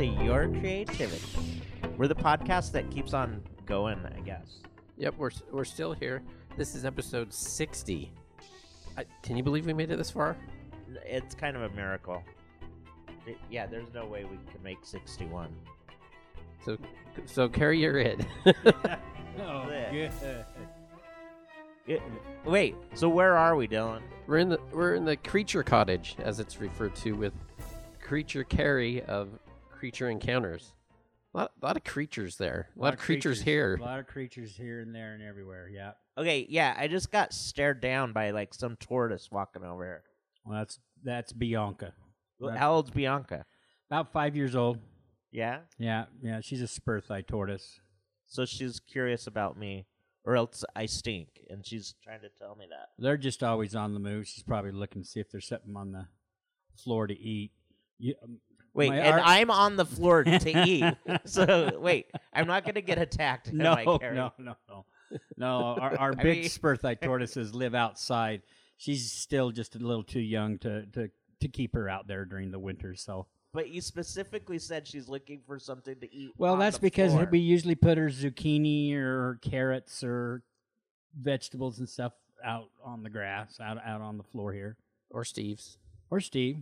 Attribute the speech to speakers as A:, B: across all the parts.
A: Welcome to Your Creativity. We're the podcast that keeps on going, I guess.
B: Yep, we're we're still here. This is episode sixty. I, can you believe we made it this far?
A: It's kind of a miracle. It- yeah, there's no way we can make 61.
B: So so carry your oh, it.
C: Oh, good.
A: It- wait, so where are we, Dylan?
B: we're in the we're in the creature cottage, as it's referred to, with creature Carrie of Creature Encounters. A lot, lot of creatures there. A lot, of creatures, here.
C: A lot of creatures here and there and everywhere. Yeah.
A: Okay, yeah, I just got stared down by like some tortoise walking over here.
C: Well, that's that's Bianca.
A: Well, How old's Bianca?
C: About five years old.
A: Yeah?
C: Yeah, yeah. She's a spur thigh tortoise.
A: So she's curious about me, or else I stink, and she's trying to tell me that.
C: They're just always on the move. She's probably looking to see if there's something on the floor to eat. You, um,
A: Wait,
C: my
A: and
C: art-
A: I'm on the floor to eat. So wait, I'm not gonna get attacked. am
C: no,
A: I, Carrie?
C: no, no, no, no. Our, our
A: I
C: big
A: mean-
C: spur tortoises live outside. She's still just a little too young to to to keep her out there during the winter. So.
A: But you specifically said she's looking for something to eat.
C: Well,
A: on
C: that's
A: the
C: because
A: floor.
C: we usually put her zucchini or carrots or vegetables and stuff out on the grass, out out on the floor here.
B: Or Steve's.
C: Or Steve,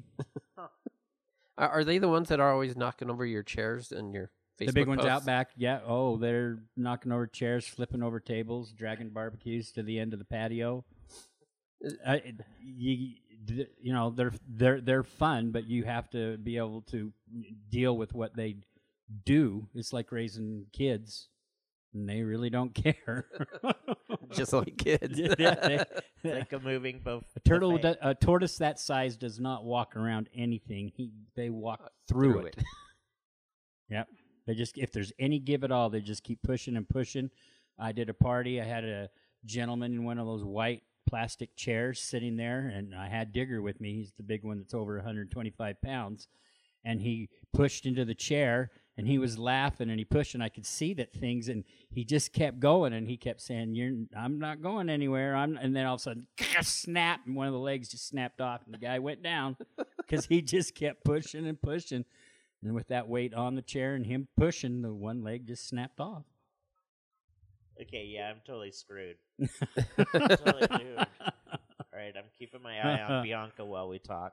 B: Are, are they the ones that are always knocking over your chairs and your Facebook
C: the big ones out back. Yeah. Oh, they're knocking over chairs, flipping over tables, dragging barbecues to the end of the patio. Uh, I, you, you know, they're they're they're fun, but you have to be able to deal with what they do. It's like raising kids, and they really don't care.
B: Just like kids.
C: Yeah, they-
A: It's like a moving buff-
C: A turtle, do, a tortoise that size does not walk around anything. He, they walk uh, through,
B: Through
C: it.
B: it.
C: Yep. They just, if there's any give at all, they just keep pushing and pushing. I did a party. I had a gentleman in one of those white plastic chairs sitting there, and I had Digger with me. He's the big one that's over 125 pounds, and he pushed into the chair. And he was laughing and he pushed, and I could see that things, and he just kept going, and he kept saying, "You're, I'm not going anywhere." I'm, and then all of a sudden, snap, and one of the legs just snapped off, and the guy went down because he just kept pushing and pushing. And with that weight on the chair and him pushing, the one leg just snapped off.
A: Okay, yeah, I'm totally screwed. totally doomed. All right, I'm keeping my eye on Bianca while we talk.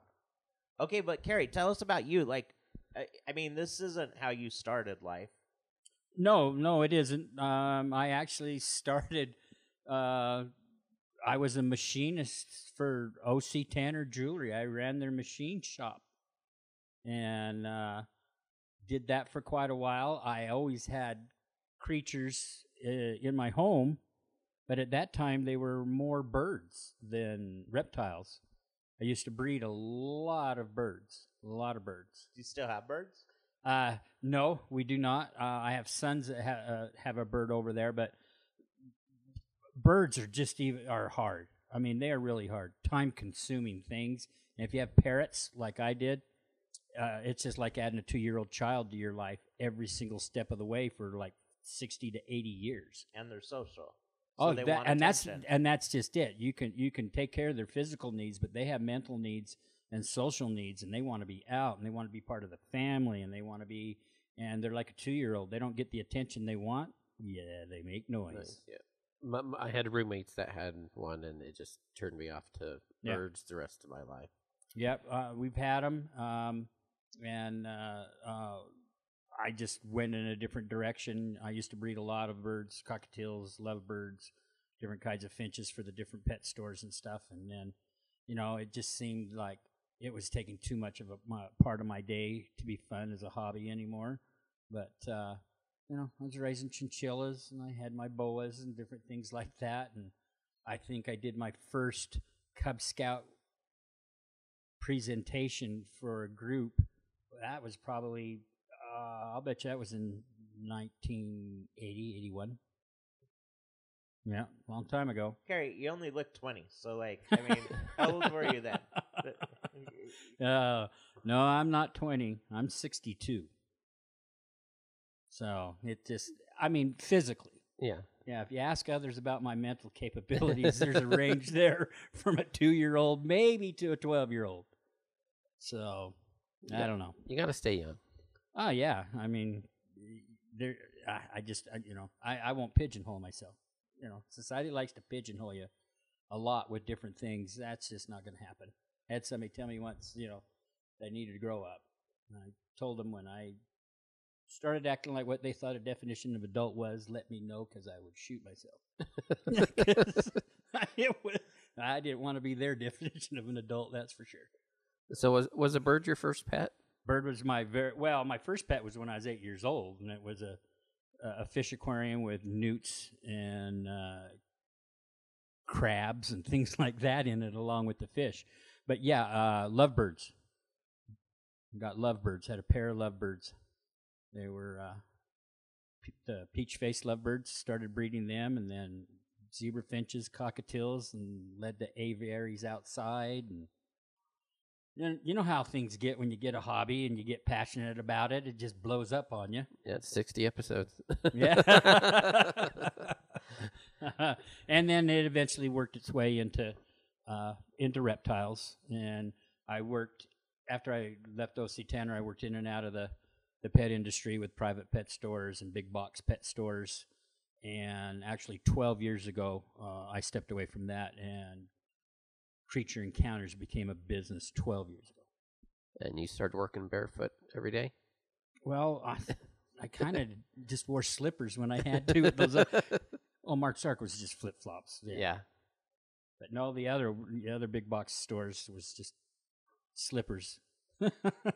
A: Okay, but Carrie, tell us about you. Like, I, mean, this isn't how you started life.
C: No, no, it isn't. Um, I actually started. Uh, I was a machinist for OC Tanner Jewelry. I ran their machine shop, and uh, did that for quite a while. I always had creatures uh, in my home, but at that time they were more birds than reptiles. I used to breed a lot of birds, a lot of birds.
A: Do you still have birds?
C: Uh, no, we do not. Uh, I have sons that ha- uh, have a bird over there, but birds are just even are hard. I mean, they are really hard, time consuming things. And if you have parrots like I did, uh, it's just like adding a two year old child to your life every single step of the way for like sixty to eighty years.
A: And they're social.
C: Oh,
A: they
C: that, and that's and that's just it. You can you can take care of their physical needs, but they have mental needs and social needs, and they want to be out and they want to be part of the family, and they want to be and they're like a two year old. They don't get the attention they want. Yeah, they make noise.
B: Nice, yeah. My, my- I had roommates that had one, and it just turned me off to
C: Yeah.
B: birds the rest of my life.
C: Yep, uh, we've had them, um, and uh, uh, I just went in a different direction. I used to breed a lot of birds, cockatiels, lovebirds, different kinds of finches for the different pet stores and stuff. And then, you know, it just seemed like it was taking too much of a my, part of my day to be fun as a hobby anymore. But uh, you know, I was raising chinchillas, and I had my boas and different things like that. And I think I did my first Cub Scout presentation for a group. That was probably, uh, I'll bet you that was in 1980, 81. Yeah, long time ago.
A: Carrie, you only look 20, so like, I mean, how old were you then?
C: Uh, no, I'm not 20. I'm 62. So it just, I mean, physically.
B: Yeah.
C: Yeah, if you ask others about my mental capabilities, there's a range there from a two year old maybe to a 12 year old. So I
B: Yeah.
C: don't know.
B: You got to stay young.
C: Oh yeah, I mean, there. I, I just, I, you know, I, I won't pigeonhole myself. You know, society likes to pigeonhole you a lot with different things. That's just not going to happen. I had somebody tell me once, you know, they needed to grow up. And I told them when I started acting like what they thought a definition of adult was, let me know because I would shoot myself. was- I didn't want to be their definition of an adult. That's for sure.
B: So was was a bird your first pet?
C: Bird was my very well. My first pet was when I was eight years old, and it was a a fish aquarium with newts and uh, crabs and things like that in it, along with the fish. But yeah, uh, lovebirds. Got lovebirds. Had a pair of lovebirds. They were uh, the peach faced lovebirds. Started breeding them, and then zebra finches, cockatiels, and led to aviaries outside and you know, how things get when you get a hobby and you get passionate about it. It just blows up on you.
B: Yeah, it's sixty episodes.
C: Yeah. and then it eventually worked its way into uh, into reptiles. And I worked after I left OC Tanner. I worked in and out of the the pet industry with private pet stores and big box pet stores. And actually, 12 years ago, uh, I stepped away from that, and Creature Encounters became a business 12 years ago.
B: and you started working barefoot every day.
C: Well, I, I kind of just wore slippers when I had to. With those, uh, well, Mark Sark was just flip flops.
B: yeah.
C: but no, the other the other big box stores was just slippers.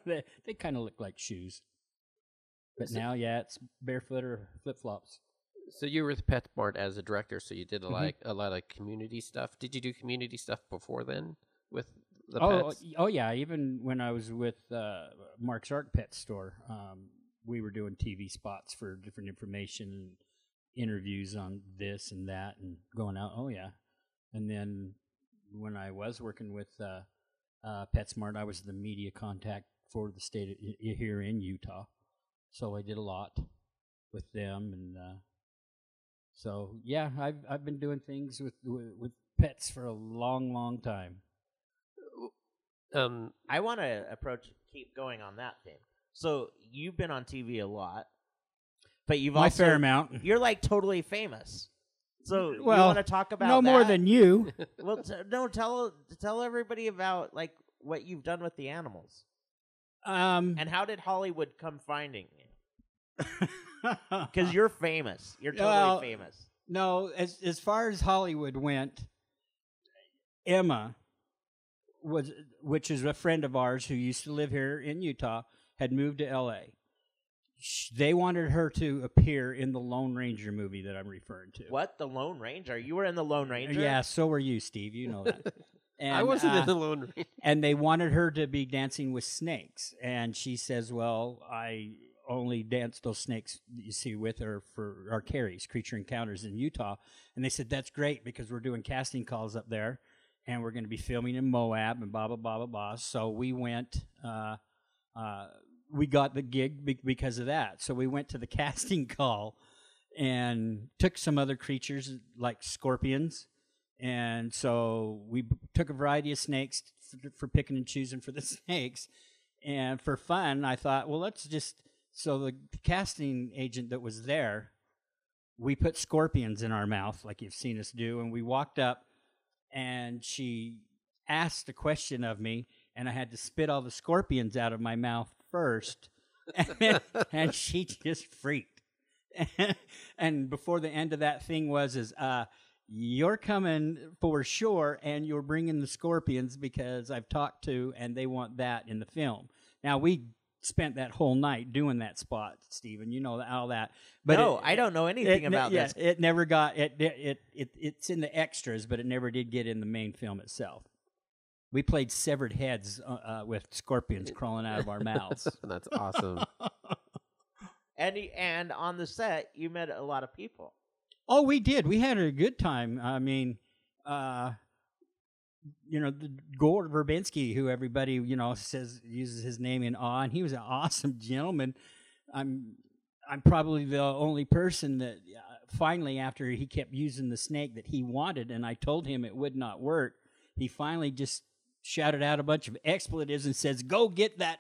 C: they they kind of look like shoes. But now, yeah, it's barefoot or flip flops.
B: So you were with PetSmart as a director, so you did a
C: Mhm.
B: like a lot of community stuff. Did you do community stuff before then with the
C: Oh,
B: pets?
C: oh yeah. Even when I was with uh, Mark Sark Pet Store, um, we were doing TV spots for different information and interviews on this and that, and going out. Oh yeah. And then when I was working with uh, uh, PetSmart, I was the media contact for the state of, i- here in Utah. So I did a lot with them, and uh, so yeah, I've I've been doing things with with, with pets for a long, long time.
B: Um,
A: I want to approach, keep going on that theme. So you've been on TV a lot, but you've
C: My
A: also
C: fair amount.
A: you're like totally famous. So you want to talk about
C: no more than you.
A: well, t- no. Tell tell everybody about like what you've done with the animals,
C: Um,
A: and how did Hollywood come finding you? Because you're famous. You're totally
C: Well,
A: famous.
C: no, as as far as Hollywood went, Emma was, which is a friend of ours who used to live here in Utah, had moved to L.A. Sh- They wanted her to appear in the Lone Ranger movie that I'm referring to.
A: What the Lone Ranger? You were in the Lone Ranger.
C: Yeah, so were you, Steve. You know that. And,
B: I wasn't
C: uh,
B: in the Lone Ranger.
C: and they wanted her to be dancing with snakes and she says well i only dance those snakes you see with her for our carries creature encounters in utah and they said that's great because we're doing casting calls up there and we're going to be filming in moab and blah blah blah blah blah so we went uh, uh, we got the gig be- because of that so we went to the casting call and took some other creatures like scorpions and so we b- took a variety of snakes for picking and choosing for the snakes. And for fun, I thought, well, let's just. So the casting agent that was there, we put scorpions in our mouth, like you've seen us do. And we walked up, and she asked a question of me, and I had to spit all the scorpions out of my mouth first. and, and she just freaked. and before the end of that thing was is uh you're coming for sure and you're bringing the scorpions because I've talked to and they want that in the film. Now we spent that whole night doing that spot, Stephen. You know all that. But
A: no,
C: it-
A: I don't know anything
C: it ne-
A: about
C: yeah,
A: this.
C: It never got it, it. It it it's in the extras, but it never did get in the main film itself. We played severed heads uh, uh, with scorpions crawling out of our mouths.
B: That's awesome.
A: And y- and on the set, you met a lot of people.
C: Oh, we did. We had a good time. I mean, uh, you know, the Gore Verbinski, who everybody you know says uses his name in awe, and he was an awesome gentleman. I'm I'm probably the only person that uh, finally, after he kept using the snake that he wanted, and I told him it would not work, he finally just shouted out a bunch of expletives and says, "Go get that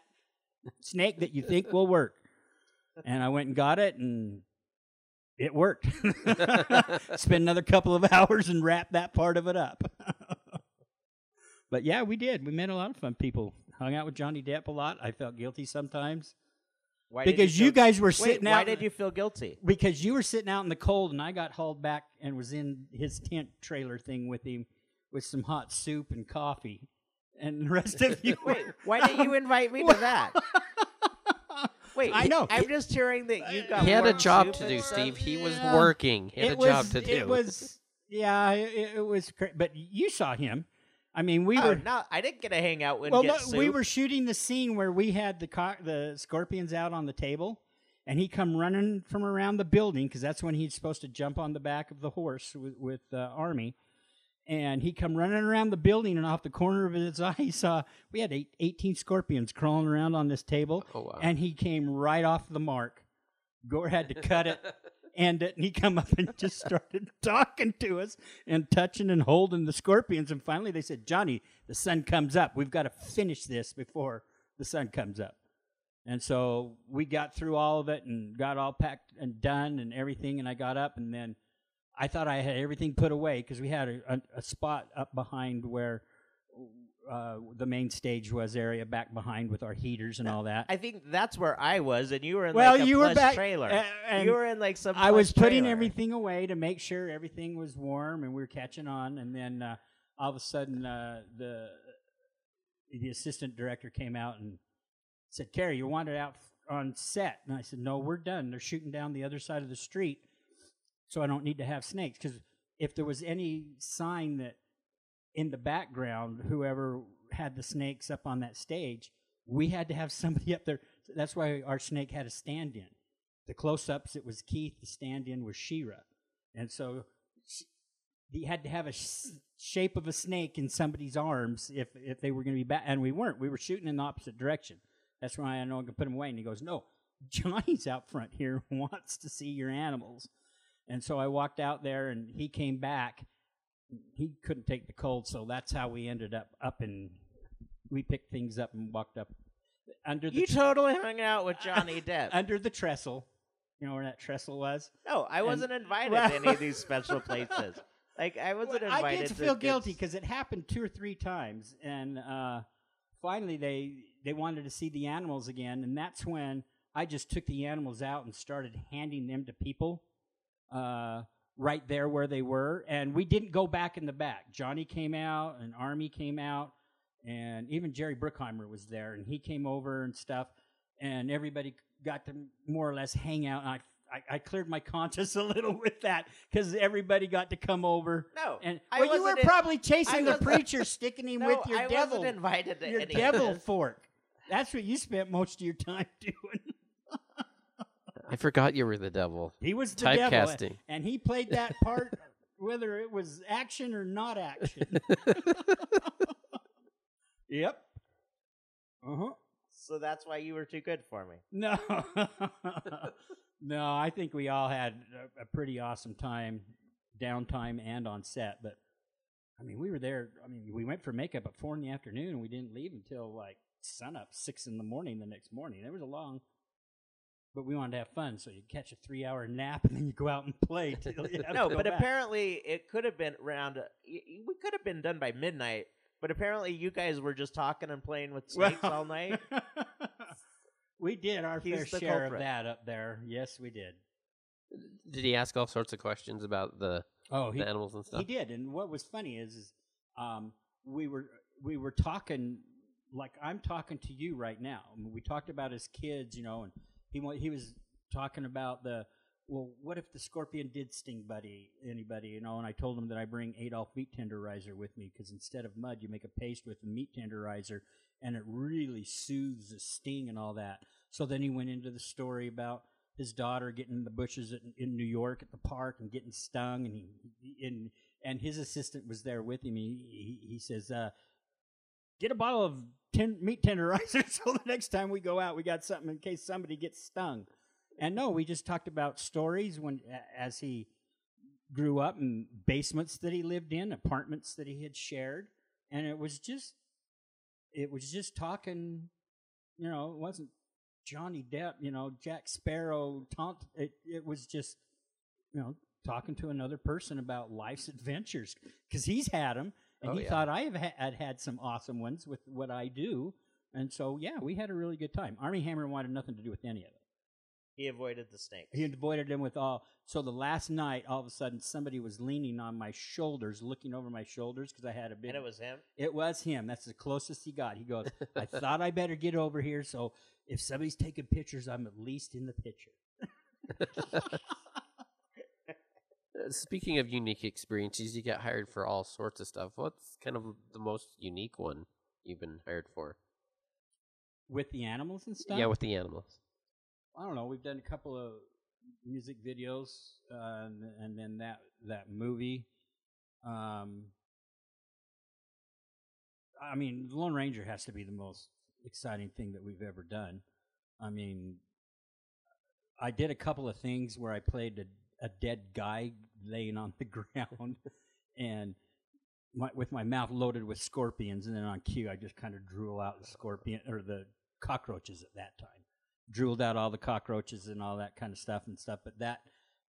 C: snake that you think will work." and I went and got it, and it worked. Spent another couple of hours and wrapped that part of it up. But yeah, we did. We met a lot of fun people. Hung out with Johnny Depp a lot. I felt guilty sometimes
A: Why
C: because you,
A: feel-
C: guys were
A: Wait,
C: sitting
A: why
C: out.
A: did you feel guilty?
C: Because you were sitting out in the cold, and I got hauled back and was in his tent trailer thing with him, with some hot soup and coffee, and the rest of you.
A: Wait, why didn't you invite me to that? Wait,
C: I know.
A: I'm just hearing that you got.
B: He had a job to
A: and
B: do,
A: stuff?
B: Steve. He was working. He had
C: it
B: a
C: was,
B: job to do.
C: It was, yeah, it, it was. Cra- but you saw him. I mean, we
A: oh,
C: were.
A: no, I didn't get to hang out with.
C: well,
A: get
C: no, we were shooting the scene where we had the co- the scorpions out on the table, and he come running from around the building because that's when he's supposed to jump on the back of the horse with, with uh, Armie. And he come running around the building, and off the corner of his eye, he saw we had eight, 18 scorpions crawling around on this table,
B: Oh, wow.
C: and he came right off the mark. Gore had to cut it, end it, and uh, he come up and just started talking to us and touching and holding the scorpions. And finally, they said, "Johnny, the sun comes up. We've got to finish this before the sun comes up." And so we got through all of it and got all packed and done and everything. And I got up, and then I thought I had everything put away because we had a, a, a spot up behind where. Uh, the main stage was area back behind with our heaters and all that.
A: I think that's where I was, and you were in
C: well,
A: like a
C: you were back
A: trailer.
C: and
A: you were in like some.
C: I was putting
A: trailer.
C: everything away to make sure everything was warm and we were catching on. And then uh, all of a sudden, uh, the the assistant director came out and said, "Carrie, you wanted out on set." And I said, "No, we're done. They're shooting down the other side of the street, so I don't need to have snakes. Because if there was any sign that in the background, whoever had the snakes up on that stage, we had to have somebody up there. That's why our snake had a stand-in." the close-ups it was keith the stand-in was shira and so he had to have a sh- shape of a snake in somebody's arms if if they were going to be back and we weren't we were shooting in the opposite direction that's why i know i can put him away and he goes no johnny's out front here wants to see your animals and so i walked out there and he came back he couldn't take the cold so that's how we ended up up and we picked things up and walked up under the
A: You
C: tr-
A: totally hung out with Johnny Depp.
C: under the trestle. You know where that trestle was?
A: no, I wasn't invited
C: well-
A: to any of these special places. Like I wasn't
C: Well,
A: invited.
C: I did
A: to
C: feel guilty because it happened two or three times, and uh, finally they they wanted to see the animals again, and that's when I just took the animals out and started handing them to people uh, right there where they were, and we didn't go back in the back. Johnny came out, and Armie came out, and even Jerry Bruckheimer was there, and he came over and stuff, and everybody got to more or less hang out. And I, I, I cleared my conscience a little with that because everybody got to come over.
A: No,
C: And
A: I
C: well, you were
A: in-
C: probably chasing the preacher, sticking him
A: no,
C: with your
A: I
C: devil,
A: wasn't invited to
C: your devil fork. That's what you spent most of your time doing.
B: I forgot you were the devil.
C: He was the devil,
B: Typecasting.
C: and he played that part, whether it was action or not action. yep. Uh huh.
A: So that's why you were too good for me.
C: No, no. I think we all had a, a pretty awesome time, downtime and on set. But I mean, we were there. I mean, we went for makeup at four in the afternoon, and we didn't leave until like sunup, six in the morning the next morning. It was a long, but we wanted to have fun, so you catch a three-hour nap and then you go out and play. Till you have
A: No,
C: to go
A: but
C: back.
A: apparently it could have been around. uh, y- y- We could have been done by midnight. But apparently you guys were just talking and playing with snakes
C: Well-
A: all night.
C: we did our
A: He's
C: fair share
A: culprit.
C: of that up there. Yes, we did.
B: Did he ask all sorts of questions about the,
C: Oh,
B: the animals and stuff?
C: He did, and what was funny is, is um, we were we were talking like I'm talking to you right now. I mean, we talked about his kids, you know, and he he was talking about the well, what if the scorpion did sting buddy anybody, you know? And I told him that I bring Adolph meat tenderizer with me because instead of mud, you make a paste with the meat tenderizer, and it really soothes the sting and all that. So then he went into the story about his daughter getting in the bushes in, in New York at the park and getting stung, and he and and his assistant was there with him. He he, he says, uh, "Get a bottle of ten, meat tenderizer, so the next time we go out, we got something in case somebody gets stung." And no, we just talked about stories when as he grew up and basements that he lived in, apartments that he had shared, and it was just it was just talking. You know, it wasn't Johnny Depp, you know, Jack Sparrow. Taunt. It it was just, you know, talking to another person about life's adventures because he's had them, and
B: Oh,
C: he
B: yeah.
C: thought I have ha- had had some awesome ones with what I do, and so yeah, we had a really good time. Armie Hammer wanted nothing to do with any of it.
A: He avoided the snakes.
C: He avoided them with all. So the last night, all of a sudden, somebody was leaning on my shoulders, looking over my shoulders because I had a big.
A: and it was him.
C: It was him. That's the closest he got. He goes, I thought I better get over here, so if somebody's taking pictures, I'm at least in the picture.
B: Speaking of unique experiences, you get hired for all sorts of stuff. What's kind of the most unique one you've been hired for?
C: With the animals and stuff?
B: Yeah, with the animals.
C: I don't know. We've done a couple of music videos, uh, and, and then that that movie. Um, I mean, Lone Ranger has to be the most exciting thing that we've ever done. I mean, I did a couple of things where I played a, dead guy laying on the ground, and my, with my mouth loaded with scorpions, and then on cue, I just kind of drool out the scorpion or the cockroaches at that time drooled out all the cockroaches and all that kind of stuff and stuff. But that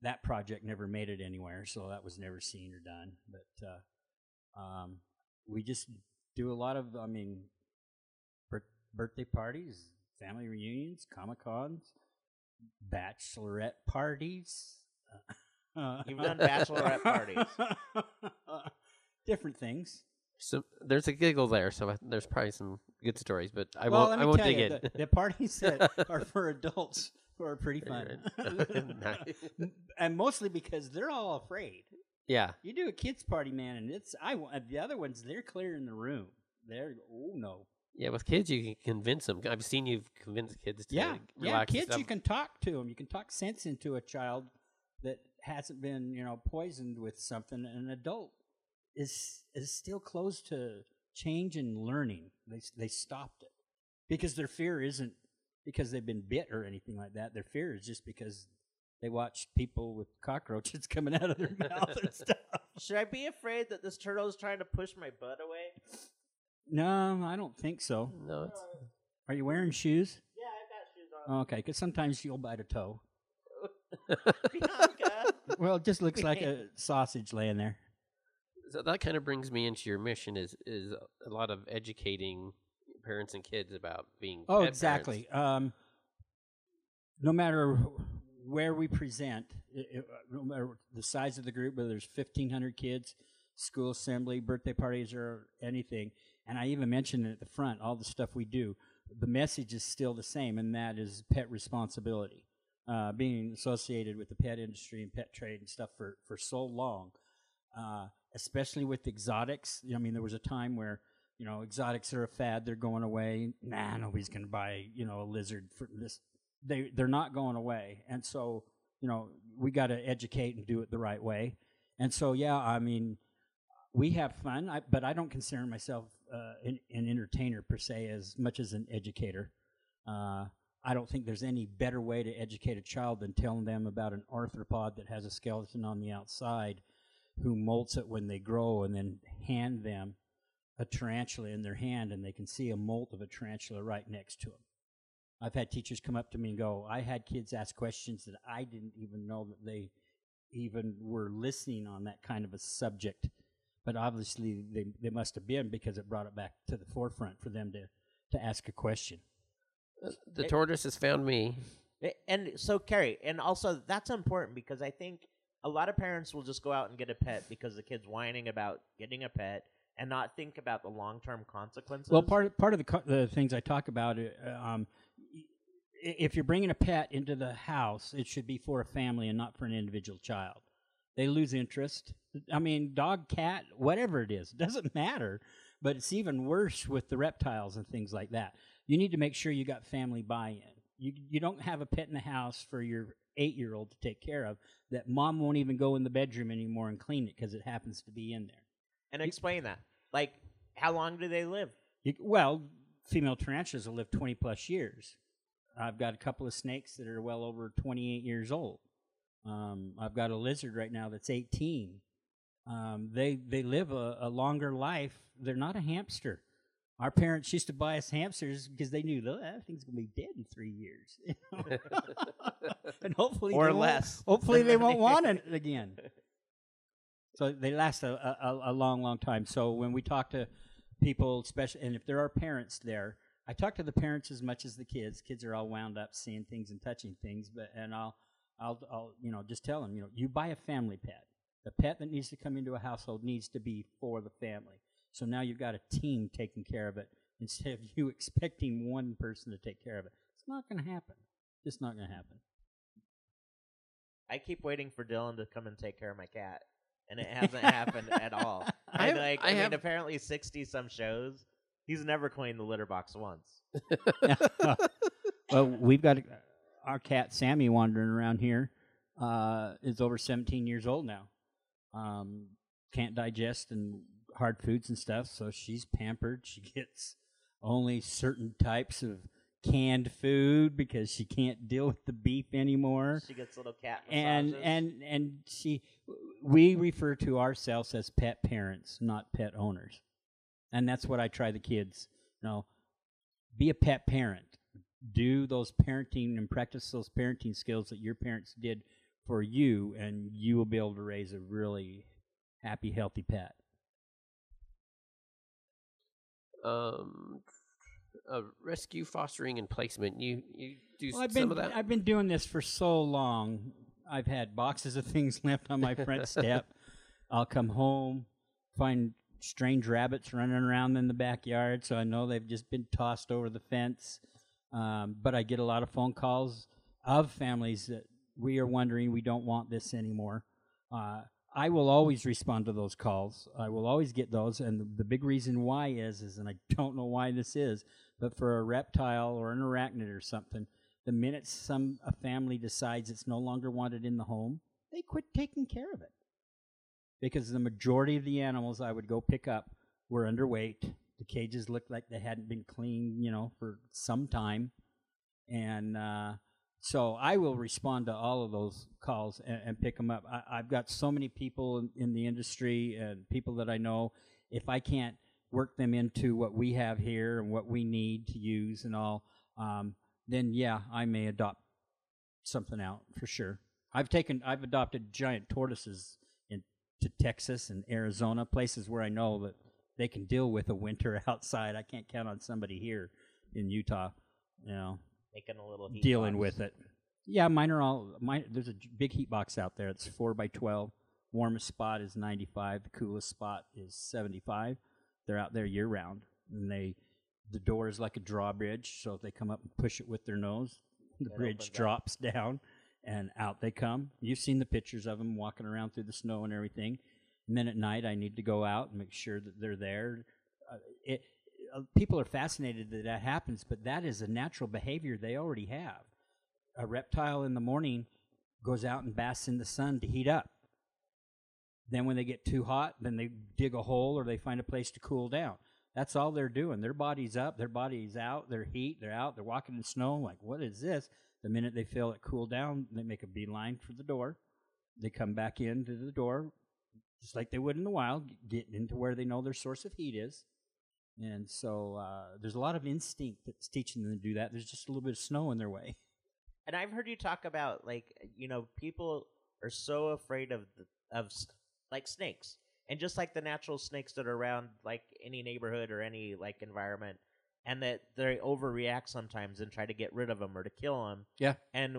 C: that project never made it anywhere, so that was never seen or done. But uh, um, we just do a lot of, I mean, bir- birthday parties, family reunions, comic cons, bachelorette parties.
A: You've done bachelorette parties.
C: Different things.
B: So there's a giggle there, so I, there's probably some good stories, but I
C: well,
B: won't. I won't dig
C: you,
B: in.
C: The, the parties that are for adults are pretty fun, and mostly because they're all afraid.
B: yeah,
C: You do a kids party, man, and it's I. wa- The other ones, they're clearing the room. They're oh no,
B: yeah. With kids, you can convince them. I've seen you convince kids to
C: yeah, yeah.
B: relax and
C: Kids, you can talk to them. You can talk sense into a child that hasn't been, you know, poisoned with something. An adult is is still closed to change and learning. They they stopped it because their fear isn't because they've been bit or anything like that. Their fear is just because they watch people with cockroaches coming out of their mouth and stuff.
A: Should I be afraid that this turtle is trying to push my butt away?
C: No, I don't think so.
B: No, it's, uh,
C: Are you wearing shoes?
A: Yeah, I've got shoes on.
C: Okay, because sometimes you'll bite a toe.
A: Bianca.
C: Well, it just looks like a sausage laying there.
B: so that kind of brings me into your mission is is a lot of educating parents and kids about being.
C: Oh,
B: pet
C: exactly. Um, no matter where we present, i- i- no matter the size of the group, whether there's 1,500 kids, school assembly, birthday parties, or anything, and I even mentioned it at the front, all the stuff we do, the message is still the same, and that is pet responsibility. Uh, being associated with the pet industry and pet trade and stuff for, for so long, uh, especially with exotics. I mean, there was a time where you know, exotics are a fad. They're going away. Nah, nobody's going to buy, you know, a lizard for this. They they're not going away, and so you know, we got to educate and do it the right way. And so, yeah, I mean, we have fun, I, but I don't consider myself uh, an, an entertainer per se as much as an educator. Uh, I don't think there's any better way to educate a child than telling them about an arthropod that has a skeleton on the outside, who molts it when they grow, and then hand them a tarantula in their hand and they can see a molt of a tarantula right next to them. I've had teachers come up to me and go, I had kids ask questions that I didn't even know that they even were listening on that kind of a subject. But obviously they, they must have been because it brought it back to the forefront for them to, to ask a question.
B: The
A: It-
B: tortoise has found me.
A: A- And so, Carrie, and also that's important because I think a lot of parents will just go out and get a pet because the kid's whining about getting a pet and not think about the long term consequences.
C: Well, part part of the co- the things I talk about, uh, um, if you're bringing a pet into the house, it should be for a family and not for an individual child. They lose interest. I mean, dog, cat, whatever it is, doesn't matter. But it's even worse with the reptiles and things like that. You need to make sure you got family buy-in. You you don't have a pet in the house for your eight year old to take care of. That mom won't even go in the bedroom anymore and clean it because it happens to be in there.
A: and explain that. Like, how long do they live?
C: You, well, female tarantulas will live 20 plus years. I've got a couple of snakes that are well over 28 years old. Um, I've got a lizard right now that's 18. Um, they they live a, a longer life. They're not a hamster. Our parents used to buy us hamsters because they knew "Look, that thing's gonna be dead in three years, and hopefully
A: Or less.
C: Hopefully they won't want it again. So they last a, a, a long, long time. So when we talk to people, especially, and if there are parents there, I talk to the parents as much as the kids. Kids are all wound up seeing things and touching things, but and I'll, I'll, I'll, you know, just tell them, you know, you buy a family pet. The pet that needs to come into a household needs to be for the family. So now you've got a team taking care of it instead of you expecting one person to take care of it. It's not going to happen. It's not going to happen.
A: I keep waiting for Dylan to come and take care of my cat, and it hasn't happened at all.
B: I
A: I,
B: have-
A: like.
B: I
A: I,
B: have-
A: mean, apparently sixty some shows. He's never cleaned the litter box once.
C: well, we've got our cat Sammy wandering around here. Uh, is over 17 years old now. Um, can't digest and hard foods and stuff, so she's pampered. She gets only certain types of canned food because she can't deal with the beef anymore.
A: She gets little cat
C: And and and she, we refer to ourselves as pet parents, not pet owners, and that's what I try the kids. You know, be a pet parent. Do those parenting and practice those parenting skills that your parents did for you, and you will be able to raise a really happy, healthy pet.
B: Um, uh, rescue, fostering, and placement. You you do
C: Well, I've
B: some
C: been
B: of that.
C: I've been doing this for so long. I've had boxes of things left on my front step. I'll come home, find strange rabbits running around in the backyard, so I know they've just been tossed over the fence. Um, but I get a lot of phone calls of families that we are wondering we don't want this anymore. Uh, I will always respond to those calls. I will always get those, and the, big reason why is is, and I don't know why this is, but for a reptile or an arachnid or something, the minute some a family decides it's no longer wanted in the home, they quit taking care of it. Because the majority of the animals I would go pick up were underweight. The cages looked like they hadn't been cleaned, you know, for some time, and uh, so I will respond to all of those calls and, and pick them up. I, I've got so many people in, in the industry and people that I know. If I can't work them into what we have here and what we need to use and all, um, then yeah, I may adopt something out for sure. I've taken, I've adopted giant tortoises in to Texas and Arizona, places where I know that they can deal with a winter outside. I can't count on somebody here in Utah, you know,
A: making a little heat
C: dealing
A: box.
C: with it. Yeah, mine are all. Mine, there's a big heat box out there. It's four by twelve. Warmest spot is 95. The coolest spot is 75. They're out there year round, and they the door is like a drawbridge. So if they come up and push it with their nose, the
A: It
C: bridge
A: opens up.
C: drops down, and out they come. You've seen the pictures of them walking around through the snow and everything. And then at night, I need to go out and make sure that they're there. Uh, it, uh, people are fascinated that that happens, but that is a natural behavior they already have. A reptile in the morning goes out and basks in the sun to heat up. Then, when they get too hot, then they dig a hole or they find a place to cool down. That's all they're doing. Their body's up, their body's out, their heat, they're out, they're walking in snow. Like, what is this? The minute they feel it cool down, they make a beeline for the door. They come back into the door, just like they would in the wild, get into where they know their source of heat is. And so uh, there's a lot of instinct that's teaching them to do that. There's just a little bit of snow in their way.
A: And I've heard you talk about like you know people are so afraid of the, of like snakes and just like the natural snakes that are around like any neighborhood or any like environment and that they overreact sometimes and try to get rid of them or to kill them.
C: Yeah.
A: And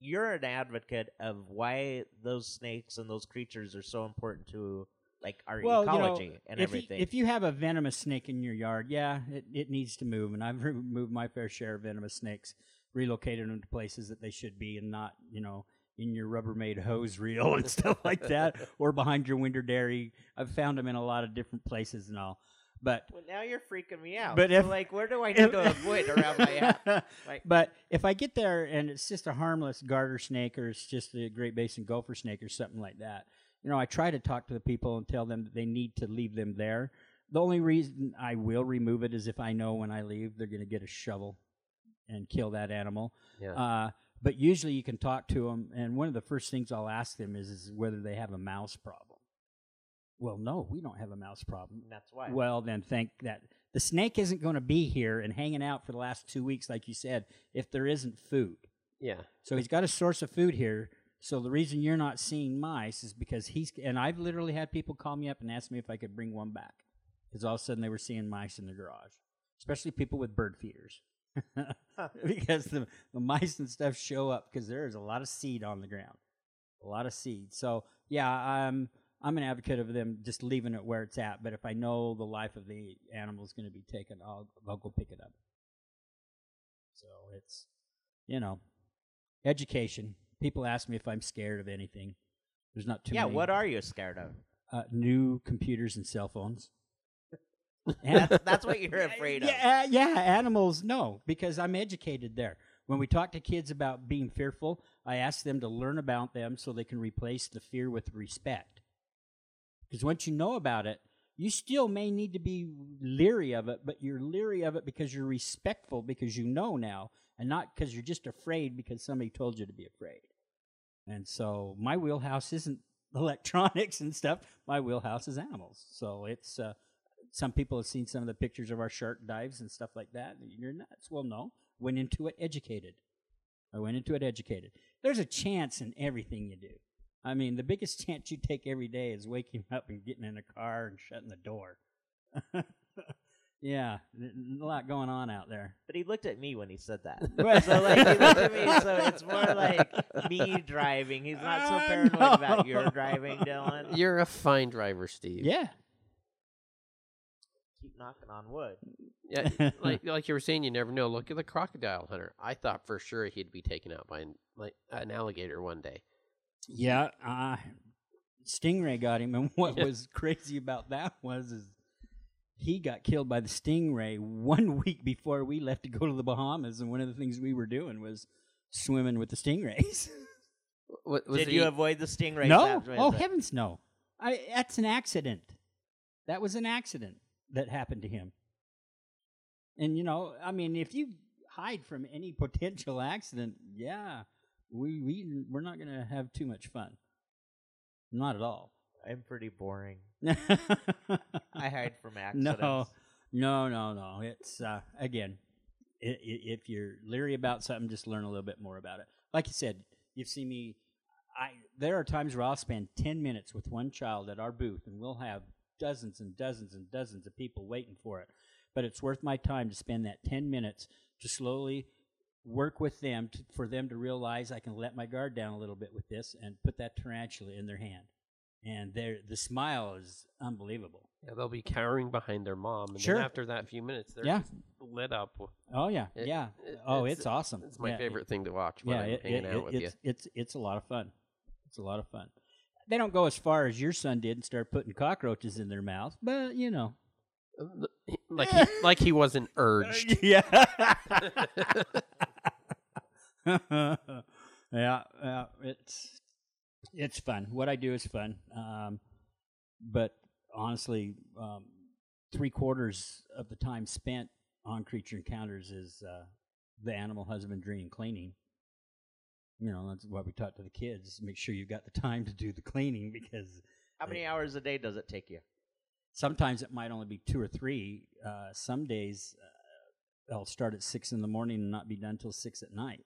A: you're an advocate of why those snakes and those creatures are so important to like our
C: Well, you know,
A: ecology and
C: if
A: everything.
C: You, if you have a venomous snake in your yard, yeah, it, it needs to move. And I've removed my fair share of venomous snakes, relocated them to places that they should be and not, you know, in your Rubbermaid hose reel and stuff like that, or behind your winter dairy. I've found them in a lot of different places and all. But
A: well, now you're freaking me out.
C: But
A: So,
C: if-
A: like, where do I need to avoid around my house? Like,
C: but if I get there and it's just a harmless garter snake or it's just a Great Basin gopher snake or something like that, you know, I try to talk to the people and tell them that they need to leave them there. The only reason I will remove it is if I know when I leave they're going to get a shovel and kill that animal.
B: Yeah.
C: Uh, but usually you can talk to them, and one of the first things I'll ask them is, is whether they have a mouse problem. Well, no, we don't have a mouse problem.
A: that's why.
C: Well, then thank that The snake isn't going to be here and hanging out for the last two weeks, like you said, if there isn't food.
B: Yeah.
C: So he's got a source of food here. So the reason you're not seeing mice is because he's and I've literally had people call me up and ask me if I could bring one back because all of a sudden they were seeing mice in the garage, especially people with bird feeders. because the, the mice and stuff show up because there is a lot of seed on the ground, a lot of seed. So yeah, I'm I'm an advocate of them just leaving it where it's at. But if I know the life of the animal is going to be taken, I'll I'll go pick it up. So it's you know education. People ask me if I'm scared of anything. There's not too many.
A: yeah,
C: many.
A: what are you scared of?
C: uh, new computers and cell phones?
A: That's, that's what you're afraid of.
C: Yeah, uh, yeah, animals. No, because I'm educated there. When we talk to kids about being fearful, I ask them to learn about them so they can replace the fear with respect. Because once you know about it, you still may need to be leery of it, but you're leery of it because you're respectful because you know now, and not because you're just afraid because somebody told you to be afraid. And so my wheelhouse isn't electronics and stuff. My wheelhouse is animals. So it's uh, some people have seen some of the pictures of our shark dives and stuff like that. You're nuts. Well, no. Went into it educated. I went into it educated. There's a chance in everything you do. I mean, the biggest chance you take every day is waking up and getting in a car and shutting the door. yeah, a lot going on out there.
A: But he looked at me when he said that. So like he looked at me, so it's more like me driving. He's not so
C: Uh,
A: paranoid
C: no.
A: about your driving, Dylan.
B: You're a fine driver, Steve.
C: Yeah.
A: Keep knocking on wood.
B: Yeah, like like you were saying, you never know. Look at the crocodile hunter. I thought for sure he'd be taken out by an, like an alligator one day.
C: Yeah, uh, Stingray got him, and what
B: Yeah.
C: was crazy about that was is he got killed by the Stingray one week before we left to go to the Bahamas, and one of the things we were doing was swimming with the stingrays.
B: What, was
A: Did
B: he,
A: you avoid the stingray?
C: no, oh
A: that?
C: heavens, no! I that's an accident. That was an accident that happened to him. And you know, I mean, if you hide from any potential accident, yeah, we we we're not gonna have too much fun. Not at all.
A: I'm pretty boring. I hide from accidents.
C: no, no, no. no. It's uh, again, i- i- if you're leery about something, just learn a little bit more about it. Like you said, you've seen me. I there are times where I'll spend ten minutes with one child at our booth, and we'll have dozens and dozens and dozens of people waiting for it. But it's worth my time to spend that ten minutes to slowly work with them to, for them to realize I can let my guard down a little bit with this and put that tarantula in their hand. And their the smile is unbelievable.
B: Yeah, they'll be cowering behind their mom, and
C: Sure.
B: then after that few minutes, they're
C: Yeah.
B: just lit up.
C: Oh yeah,
B: It-
C: yeah.
B: it-
C: oh,
B: it's-
C: it's, awesome.
B: It's my
C: Yeah, it-
B: favorite thing to watch when
C: yeah,
B: I'm
C: it,
B: hanging
C: it-
B: out
C: it-
B: with
C: it's, it's it's a lot of fun. It's a lot of fun. They don't go as far as your son did and start putting cockroaches in their mouth, but you know.
B: Uh, Like he, like he wasn't urged.
C: yeah. yeah, yeah, it's it's fun. What I do is fun. Um, but honestly, um, three quarters of the time spent on creature encounters is uh, the animal husbandry and cleaning. You know, that's what we taught to the kids. Make sure you've got the time to do the cleaning because
A: How many hours a day does it take you?
C: sometimes it might only be two or three. Uh, some days uh, I'll start at six in the morning and not be done till six at night.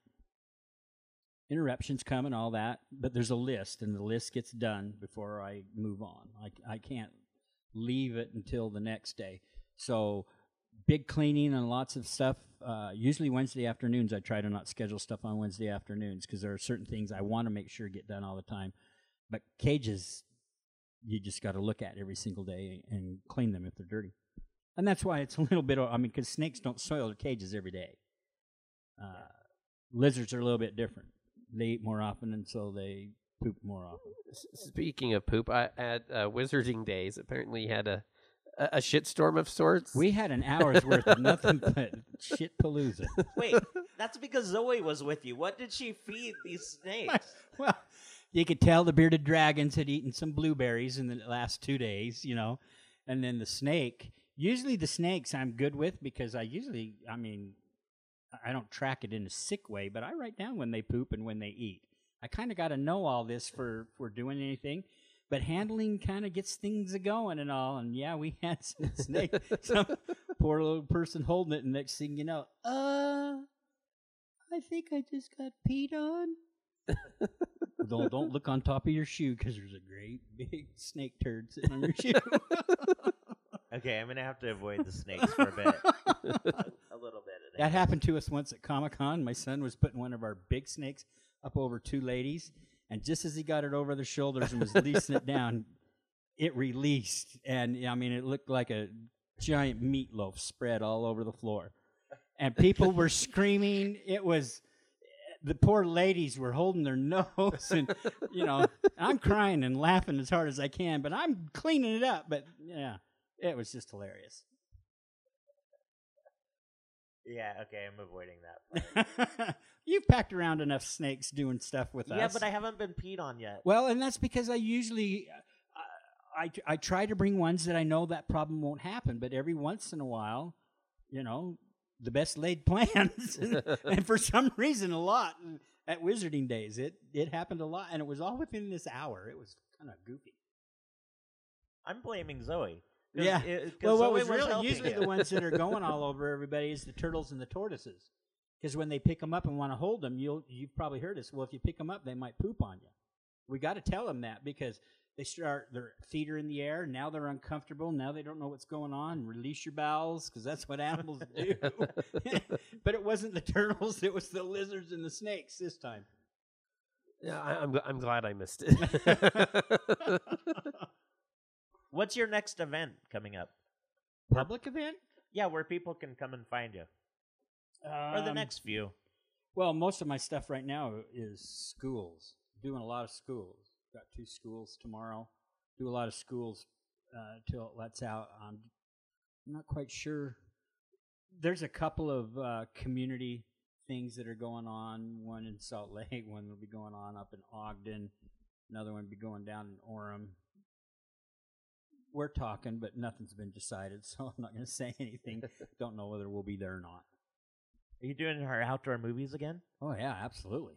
C: Interruptions come and all that, but there's a list, and the list gets done before I move on. I, I can't leave it until the next day. So, big cleaning and lots of stuff. Uh, usually Wednesday afternoons, I try to not schedule stuff on Wednesday afternoons because there are certain things I want to make sure get done all the time. But cages, you just got to look at every single day and clean them if they're dirty. And that's why it's a little bit. I mean, because snakes don't soil their cages every day. Uh, lizards are a little bit different. They eat more often, and so they poop more often.
B: Speaking of poop, I at uh, Wizarding Days apparently you had a a, a shitstorm of sorts.
C: We had an hour's worth of nothing but shit palooza.
A: Wait, that's because Zoe was with you. What did she feed these snakes?
C: well, you could tell the bearded dragons had eaten some blueberries in the last two days, you know, and then the snake. Usually, the snakes I'm good with because I usually, I mean, I don't track it in a sick way, but I write down when they poop and when they eat. I kind of got to know all this for for doing anything. But handling kind of gets things a going and all, and yeah, we had some snake. Some, Poor little person holding it, and next thing you know, uh, I think I just got peed on. don't don't look on top of your shoe because there's a great big snake turd sitting on your shoe.
A: Okay, I'm gonna have to avoid the snakes for a bit.
C: That happened to us once at Comic Con. My son was putting one of our big snakes up over two ladies, and just as he got it over their shoulders and was releasing it down, it released, and I mean, it looked like a giant meatloaf spread all over the floor, and people were screaming. It was the poor ladies were holding their nose, and you know, I'm crying and laughing as hard as I can, but I'm cleaning it up. But yeah, it was just hilarious.
A: Yeah. Okay, I'm avoiding that.
C: You've packed around enough snakes doing stuff with
A: yeah,
C: us.
A: Yeah, but I haven't been peed on yet.
C: Well, and that's because I usually uh, I I try to bring ones that I know that problem won't happen, but every once in a while, you know, the best laid plans, and for some reason, a lot at Wizarding Days, it it happened a lot, and it was all within this hour. It was kind of goofy.
A: I'm blaming Zoe. 'Cause
C: Yeah.
A: it-
C: Well, what was
A: was
C: really usually
A: you.
C: the ones that are going all over everybody is the turtles and the tortoises. Because when they pick them up and want to hold them, you'll you've probably heard this. Well, if you pick them up, they might poop on you. We got to tell them that because they start their feet are in the air. Now they're uncomfortable. Now they don't know what's going on. Release your bowels because that's what animals do. but it wasn't the turtles; it was the lizards and the snakes this time.
B: Yeah, I, I'm, I'm glad I missed it.
A: What's your next event coming up?
C: Public event
A: Yeah, where people can come and find you, or the
C: Um,
A: next few.
C: Well, most of my stuff right now is schools. Doing a lot of schools. Got two schools tomorrow. Do a lot of schools uh, till it lets out. Um, I'm not quite sure. There's a couple of uh, community things that are going on. One in Salt Lake. One will be going on up in Ogden. Another one will be going down in Orem. We're talking, but nothing's been decided, so I'm not going to say anything. Don't know whether we'll be there or not.
A: Are you doing our outdoor movies again?
C: Oh yeah, absolutely.